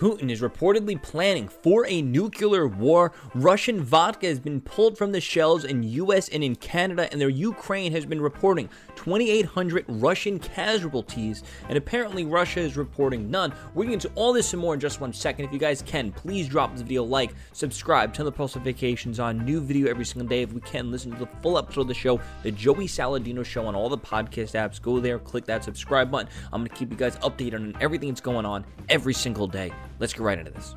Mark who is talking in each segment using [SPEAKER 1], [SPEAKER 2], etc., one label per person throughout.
[SPEAKER 1] Putin is reportedly planning for a nuclear war. Russian vodka has been pulled from the shelves in US and in Canada, and the Ukraine has been reporting 2,800 Russian casualties, and apparently Russia is reporting none. We're going to all this and more in just one second. If you guys can, please drop this video a like, subscribe, turn the post notifications on, new video every single day. If we can, listen to the full episode of the show, The Joey Saladino Show on all the podcast apps. Go there, click that subscribe button. I'm going to keep you guys updated on everything that's going on every single day. Let's get right into this.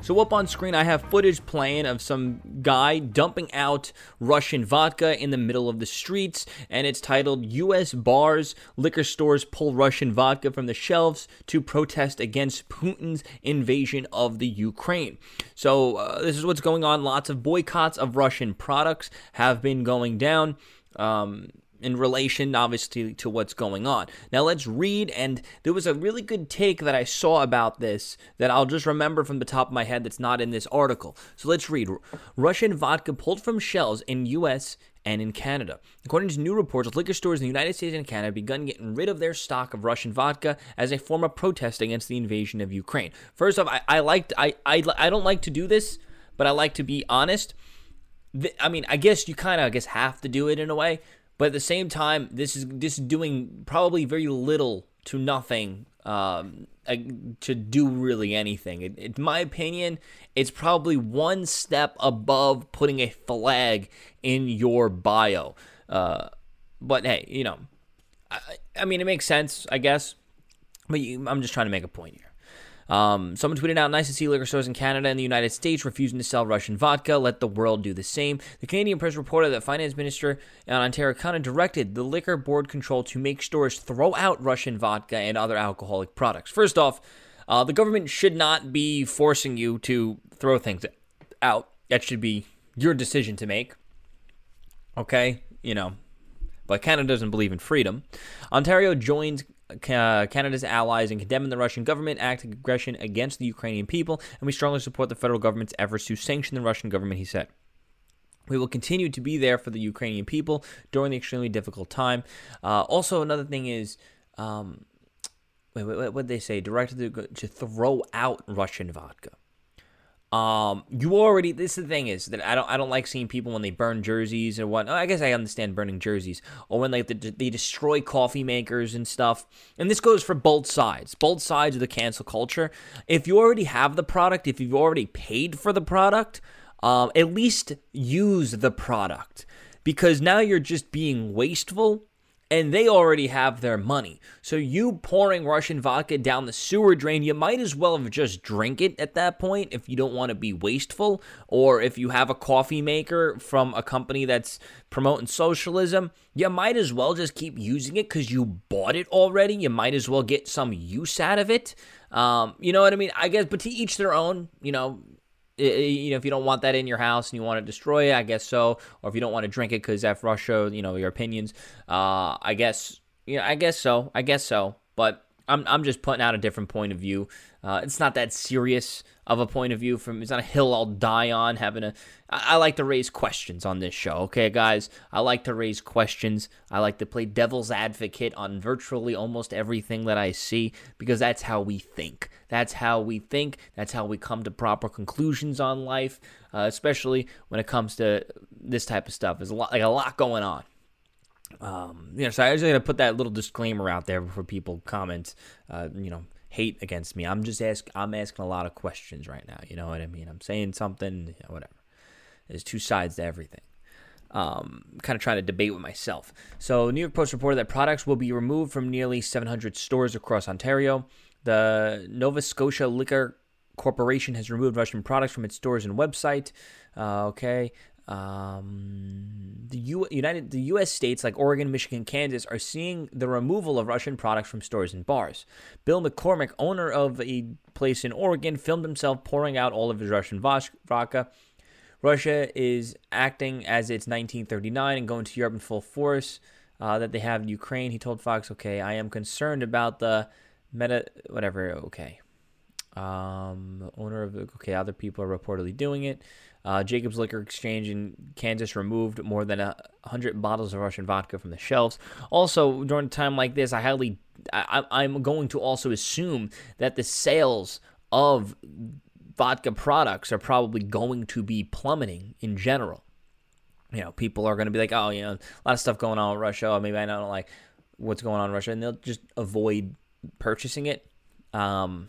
[SPEAKER 1] So up on screen, I have footage playing of some guy dumping out Russian vodka in the middle of the streets, and it's titled "U.S. Bars, Liquor Stores Pull Russian Vodka from the Shelves to Protest Against Putin's Invasion of the Ukraine." So uh, this is what's going on. Lots of boycotts of Russian products have been going down. Um, in relation, obviously, to what's going on. Now, let's read. And there was a really good take that I saw about this that I'll just remember from the top of my head that's not in this article. So let's read. Russian vodka pulled from shelves in U.S. and in Canada. According to new reports, liquor stores in the United States and Canada begun getting rid of their stock of Russian vodka as a form of protest against the invasion of Ukraine. First off, I, I liked I, I I don't like to do this, but I like to be honest. I mean, I guess you kind of I guess have to do it in a way but at the same time, this is this is doing probably very little to nothing um, to do really anything. In my opinion, it's probably one step above putting a flag in your bio. Uh, but hey, you know, I, I, mean, it makes sense, I guess. But you, I'm just trying to make a point here. Um, someone tweeted out, nice to see liquor stores in Canada and the United States refusing to sell Russian vodka. Let the world do the same. The Canadian Press reported that Finance Minister in Ontario Khanna directed the Liquor Board Control to make stores throw out Russian vodka and other alcoholic products. First off, uh, the government should not be forcing you to throw things out. That should be your decision to make. Okay? You know, but Canada doesn't believe in freedom. Ontario joins Canada's allies in condemning the Russian government act of aggression against the Ukrainian people, and we strongly support the federal government's efforts to sanction the Russian government, he said. We will continue to be there for the Ukrainian people during the extremely difficult time. Uh, also, another thing is, um, wait, wait, what did they say? Directed to, to throw out Russian vodka. Um, you already. This is the thing is that I don't. I don't like seeing people when they burn jerseys or what. I guess I understand burning jerseys or when like they, they destroy coffee makers and stuff. And this goes for both sides. Both sides of the cancel culture. If you already have the product, if you've already paid for the product, um, at least use the product because now you're just being wasteful and they already have their money. So you pouring Russian vodka down the sewer drain, you might as well have just drink it at that point if you don't want to be wasteful or if you have a coffee maker from a company that's promoting socialism, you might as well just keep using it cuz you bought it already. You might as well get some use out of it. Um, you know what I mean? I guess but to each their own, you know, you know, if you don't want that in your house and you want to destroy it, I guess so. Or if you don't want to drink it because that's Russia, you know, your opinions, uh, I guess, you know, I guess so. I guess so. But I'm, I'm just putting out a different point of view. Uh, it's not that serious of a point of view from it's not a hill I'll die on having a I, I like to raise questions on this show okay guys? I like to raise questions. I like to play devil's advocate on virtually almost everything that I see because that's how we think. That's how we think. That's how we come to proper conclusions on life uh, especially when it comes to this type of stuff. There's a lot like a lot going on um, you know, so I was gonna put that little disclaimer out there before people comment. Uh, you know, hate against me. I'm just ask I'm asking a lot of questions right now. You know what I mean? I'm saying something, you know, whatever. There's two sides to everything. Um, kind of trying to debate with myself. So, New York Post reported that products will be removed from nearly 700 stores across Ontario. The Nova Scotia Liquor Corporation has removed Russian products from its stores and website. Uh, okay. Um, the U- United, the U.S. states like Oregon, Michigan, Kansas are seeing the removal of Russian products from stores and bars. Bill McCormick, owner of a place in Oregon, filmed himself pouring out all of his Russian vodka. Russia is acting as it's 1939 and going to Europe in full force uh, that they have in Ukraine. He told Fox, "Okay, I am concerned about the meta, whatever. Okay, um, owner of okay, other people are reportedly doing it." Uh, Jacobs Liquor Exchange in Kansas removed more than a hundred bottles of Russian vodka from the shelves. Also, during a time like this, I highly, I, I'm going to also assume that the sales of vodka products are probably going to be plummeting in general. You know, people are going to be like, oh, you know, a lot of stuff going on with Russia. Maybe I don't like what's going on in Russia, and they'll just avoid purchasing it, um,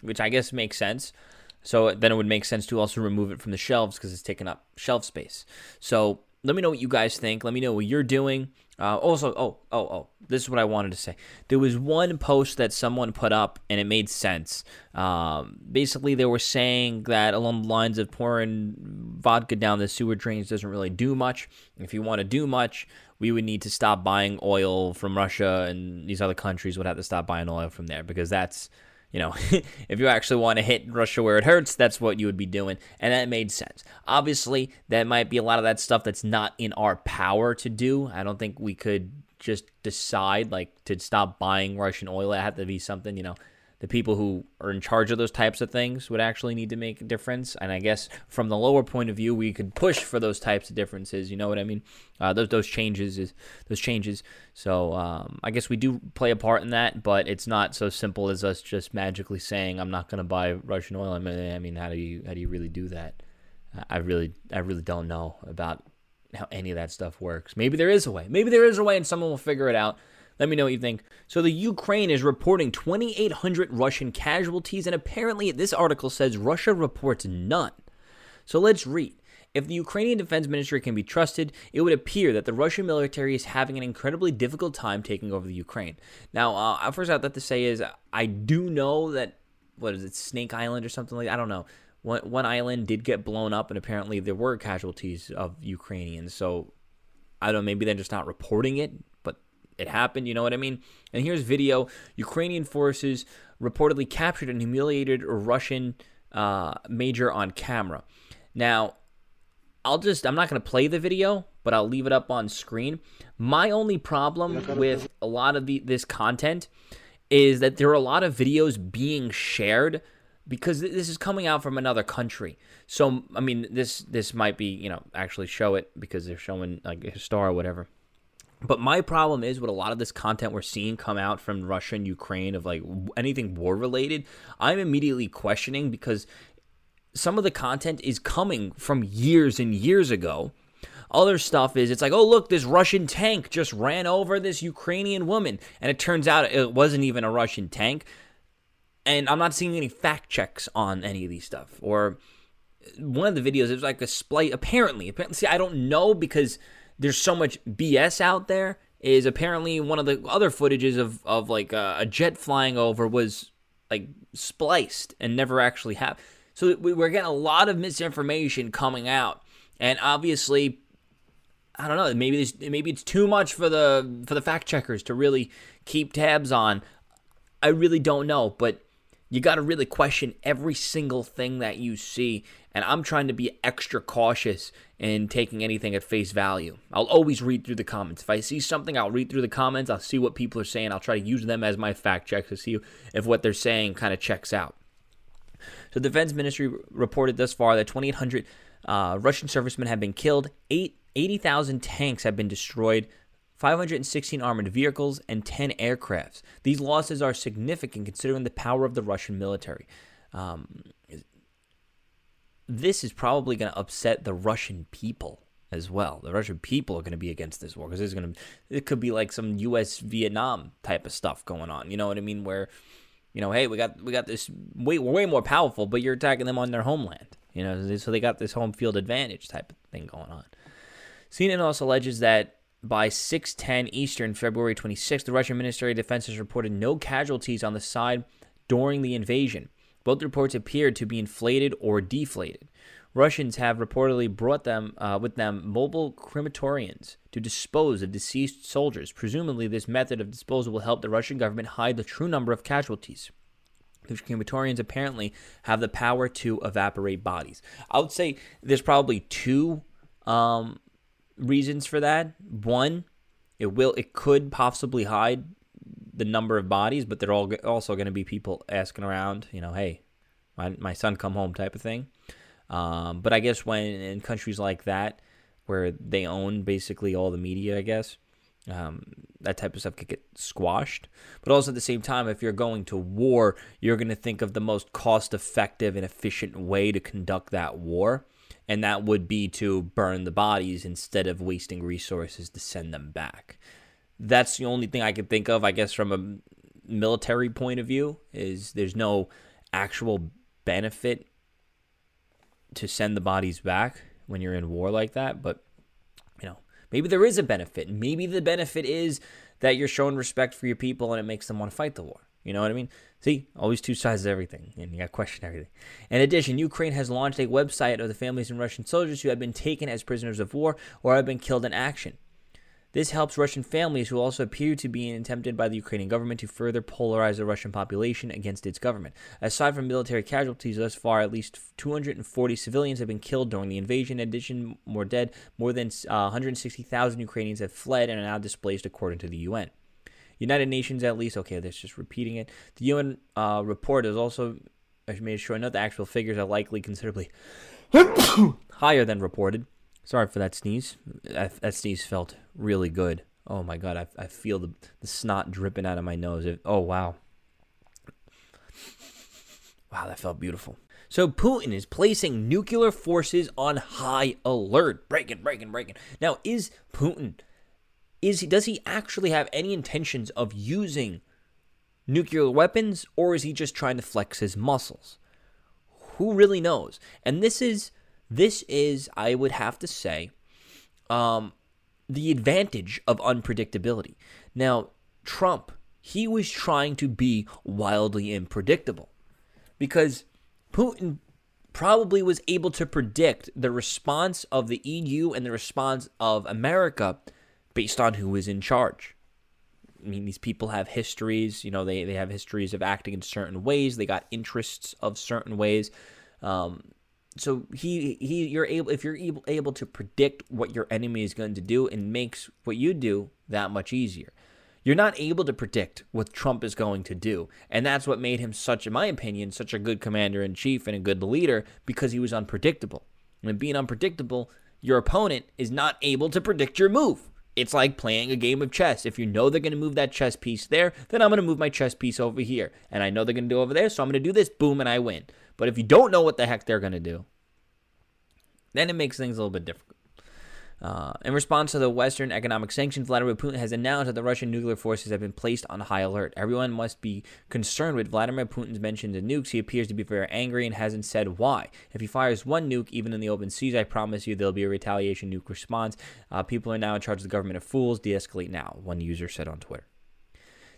[SPEAKER 1] which I guess makes sense. So then it would make sense to also remove it from the shelves because it's taking up shelf space. So let me know what you guys think. Let me know what you're doing. Uh, also, oh, oh, oh, this is what I wanted to say. There was one post that someone put up, and it made sense. Um, basically, they were saying that along the lines of pouring vodka down the sewer drains doesn't really do much. If you want to do much, we would need to stop buying oil from Russia, and these other countries would have to stop buying oil from there because that's you know, if you actually want to hit Russia where it hurts, that's what you would be doing. And that made sense. Obviously, that might be a lot of that stuff that's not in our power to do. I don't think we could just decide like to stop buying Russian oil. It had to be something, you know, the people who are in charge of those types of things would actually need to make a difference. And I guess from the lower point of view, we could push for those types of differences. You know what I mean? Uh, those those changes is those changes. So um, I guess we do play a part in that, but it's not so simple as us just magically saying I'm not going to buy Russian oil. I mean, I mean, how do you how do you really do that? I really I really don't know about how any of that stuff works. Maybe there is a way. Maybe there is a way, and someone will figure it out. Let me know what you think. So, the Ukraine is reporting 2,800 Russian casualties, and apparently, this article says Russia reports none. So, let's read. If the Ukrainian Defense Ministry can be trusted, it would appear that the Russian military is having an incredibly difficult time taking over the Ukraine. Now, uh, first, I'd like to say is I do know that what is it, Snake Island or something like that? I don't know. One, one island did get blown up, and apparently there were casualties of Ukrainians. So I don't know. Maybe they're just not reporting it, it happened, you know what I mean? And here's video Ukrainian forces reportedly captured and humiliated a Russian uh, major on camera. Now, I'll just, I'm not going to play the video, but I'll leave it up on screen. My only problem with a lot of the, this content is that there are a lot of videos being shared because this is coming out from another country. So I mean, this this might be you know actually show it because they're showing like a star or whatever. But my problem is with a lot of this content we're seeing come out from Russia and Ukraine of like anything war related, I'm immediately questioning because some of the content is coming from years and years ago. Other stuff is it's like, oh, look, this Russian tank just ran over this Ukrainian woman. And it turns out it wasn't even a Russian tank. And I'm not seeing any fact checks on any of these stuff. Or uh, one of the videos, it was like a splice. Apparently, apparently, see, I don't know because there's so much BS out there is apparently one of the other footages of of like uh, a jet flying over was like spliced and never actually happened. So we're getting a lot of misinformation coming out, and obviously, I don't know. Maybe this, maybe it's too much for the for the fact checkers to really keep tabs on. I really don't know, but you got to really question every single thing that you see. And I'm trying to be extra cautious in taking anything at face value. I'll always read through the comments. If I see something, I'll read through the comments. I'll see what people are saying. I'll try to use them as my fact check to see if what they're saying kind of checks out. So, the Defense Ministry reported thus far that 2,800 uh, Russian servicemen have been killed, 80,000 tanks have been destroyed, 516 armored vehicles, and 10 aircrafts. These losses are significant considering the power of the Russian military. Um, this is probably going to upset the Russian people as well. The Russian people are going to be against this war because going to it could be like some U.S. Vietnam type of stuff going on. You know what I mean? Where you know, hey, we got we got this way we're way more powerful, but you're attacking them on their homeland. You know, so they got this home field advantage type of thing going on. CNN also alleges that by 6:10 Eastern, February 26th, the Russian Ministry of Defense has reported no casualties on the side during the invasion. Both reports appeared to be inflated or deflated. Russians have reportedly brought them uh, with them mobile crematorians to dispose of deceased soldiers. Presumably, this method of disposal will help the Russian government hide the true number of casualties. The crematorians apparently have the power to evaporate bodies. I would say there's probably two um, reasons for that. One, it will, it could possibly hide the number of bodies, but they're all also going to be people asking around, you know, hey, my, my son come home type of thing. Um, but I guess when in countries like that, where they own basically all the media, I guess, um, that type of stuff could get squashed. But also at the same time, if you're going to war, you're going to think of the most cost effective and efficient way to conduct that war. And that would be to burn the bodies instead of wasting resources to send them back. That's the only thing I can think of, I guess, from a military point of view, is there's no actual benefit to send the bodies back when you're in war like that. But you know, Maybe there is a benefit. Maybe the benefit is that you're showing respect for your people and it makes them want to fight the war. You know what I mean? See, always two sides of everything, and you got to question everything. In addition, Ukraine has launched a website of the families of Russian soldiers who have been taken as prisoners of war or have been killed in action. This helps Russian families who also appear to be attempted by the Ukrainian government to further polarize the Russian population against its government. Aside from military casualties thus far, at least 240 civilians have been killed during the invasion. In addition, more dead, more than uh, 160,000 Ukrainians have fled and are now displaced, according to the UN. United Nations, at least, okay, that's just repeating it. The UN uh, report is also made sure note the actual figures are likely considerably higher than reported. Sorry for that sneeze. That, that sneeze felt really good. Oh my god, I, I feel the, the snot dripping out of my nose. It, oh wow. Wow, that felt beautiful. So Putin is placing nuclear forces on high alert. Breaking, breaking, breaking. Now, is Putin is he does he actually have any intentions of using nuclear weapons or is he just trying to flex his muscles? Who really knows? And this is this is, I would have to say, um, the advantage of unpredictability. Now, Trump, he was trying to be wildly unpredictable because Putin probably was able to predict the response of the EU and the response of America based on who is in charge. I mean, these people have histories, you know, they, they have histories of acting in certain ways, they got interests of certain ways. Um, so he he you're able if you're able, able to predict what your enemy is going to do and makes what you do that much easier. You're not able to predict what Trump is going to do. And that's what made him such in my opinion such a good commander in chief and a good leader because he was unpredictable. And being unpredictable your opponent is not able to predict your move it's like playing a game of chess. If you know they're going to move that chess piece there, then I'm going to move my chess piece over here. And I know they're going to do over there, so I'm going to do this, boom, and I win. But if you don't know what the heck they're going to do, then it makes things a little bit difficult. Uh, in response to the Western economic sanctions, Vladimir Putin has announced that the Russian nuclear forces have been placed on high alert. Everyone must be concerned with Vladimir Putin's mention of nukes. He appears to be very angry and hasn't said why. If he fires one nuke, even in the open seas, I promise you there'll be a retaliation nuke response. Uh, people are now in charge of the government of fools. De escalate now, one user said on Twitter.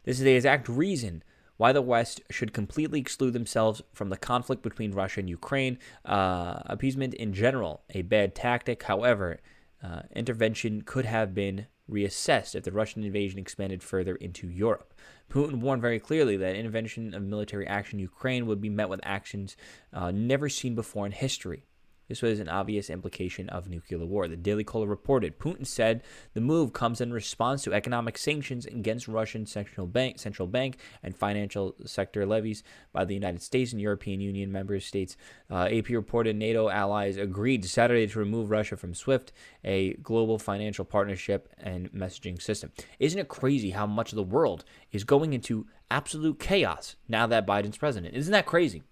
[SPEAKER 1] This is the exact reason why the West should completely exclude themselves from the conflict between Russia and Ukraine. Uh, appeasement in general, a bad tactic. However, uh, intervention could have been reassessed if the Russian invasion expanded further into Europe. Putin warned very clearly that intervention of military action in Ukraine would be met with actions uh, never seen before in history. This was an obvious implication of nuclear war. The Daily Caller reported Putin said the move comes in response to economic sanctions against Russian central bank, central bank and financial sector levies by the United States and European Union member states. Uh, AP reported NATO allies agreed Saturday to remove Russia from SWIFT, a global financial partnership and messaging system. Isn't it crazy how much of the world is going into absolute chaos now that Biden's president? Isn't that crazy?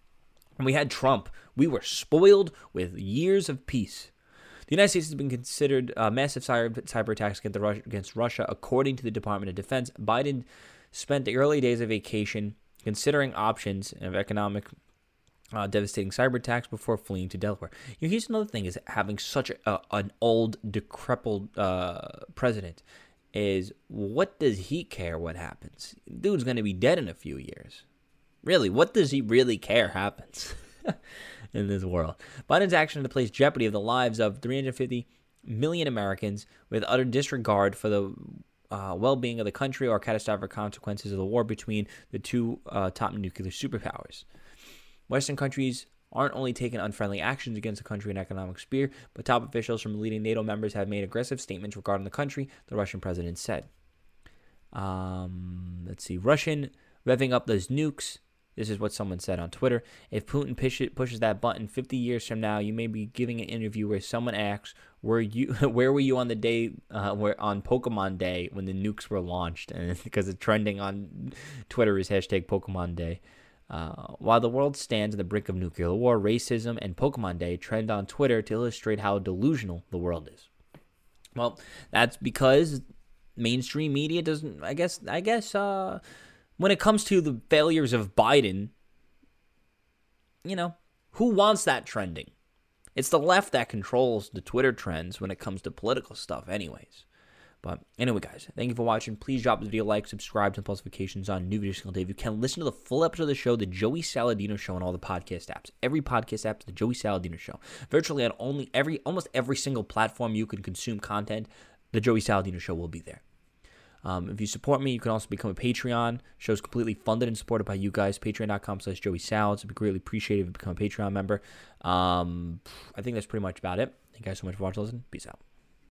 [SPEAKER 1] When we had Trump, we were spoiled with years of peace. The United States has been considered uh, massive cyber, cyber attacks against, Russia, against Russia, according to the Department of Defense. Biden spent the early days of vacation considering options of economic uh, devastating cyber attacks before fleeing to Delaware. You know, here's another thing: is having such a, an old, decrepit uh, president. Is what does he care what happens? Dude's going to be dead in a few years. Really, what does he really care happens in this world? Biden's action to place jeopardy of the lives of 350 million Americans with utter disregard for the uh, well being of the country or catastrophic consequences of the war between the two uh, top nuclear superpowers. Western countries aren't only taking unfriendly actions against the country in economic sphere, but top officials from leading NATO members have made aggressive statements regarding the country, the Russian president said. Um, let's see. Russian revving up those nukes This is what someone said on Twitter. If Putin pushes that button 50 years from now, you may be giving an interview where someone asks, "Were you? Where were you on the day? Uh, where on Pokemon Day when the nukes were launched?" And because it's trending on Twitter is hashtag Pokemon Day. Uh, while the world stands on the brink of nuclear war, racism and Pokemon Day trend on Twitter to illustrate how delusional the world is. Well, that's because mainstream media doesn't. I guess. I guess. Uh, when it comes to the failures of Biden, you know, who wants that trending? It's the left that controls the Twitter trends when it comes to political stuff, anyways. But anyway, guys, thank you for watching. Please drop the video like, subscribe, and post notifications on new videos single day. You can, listen to the full episode of the show, the Joey Saladino Show, on all the podcast apps. Every podcast app, the Joey Saladino Show. Virtually on only every, almost every single platform you can consume content, the Joey Saladino Show will be there. Um, if you support me, you can also become a Patreon. Show's completely funded and supported by you guys. Patreon.com slash Joey Salads. It'd be greatly appreciated if you become a Patreon member. Um, I think that's pretty much about it. Thank you guys so much for watching. Listen. Peace out.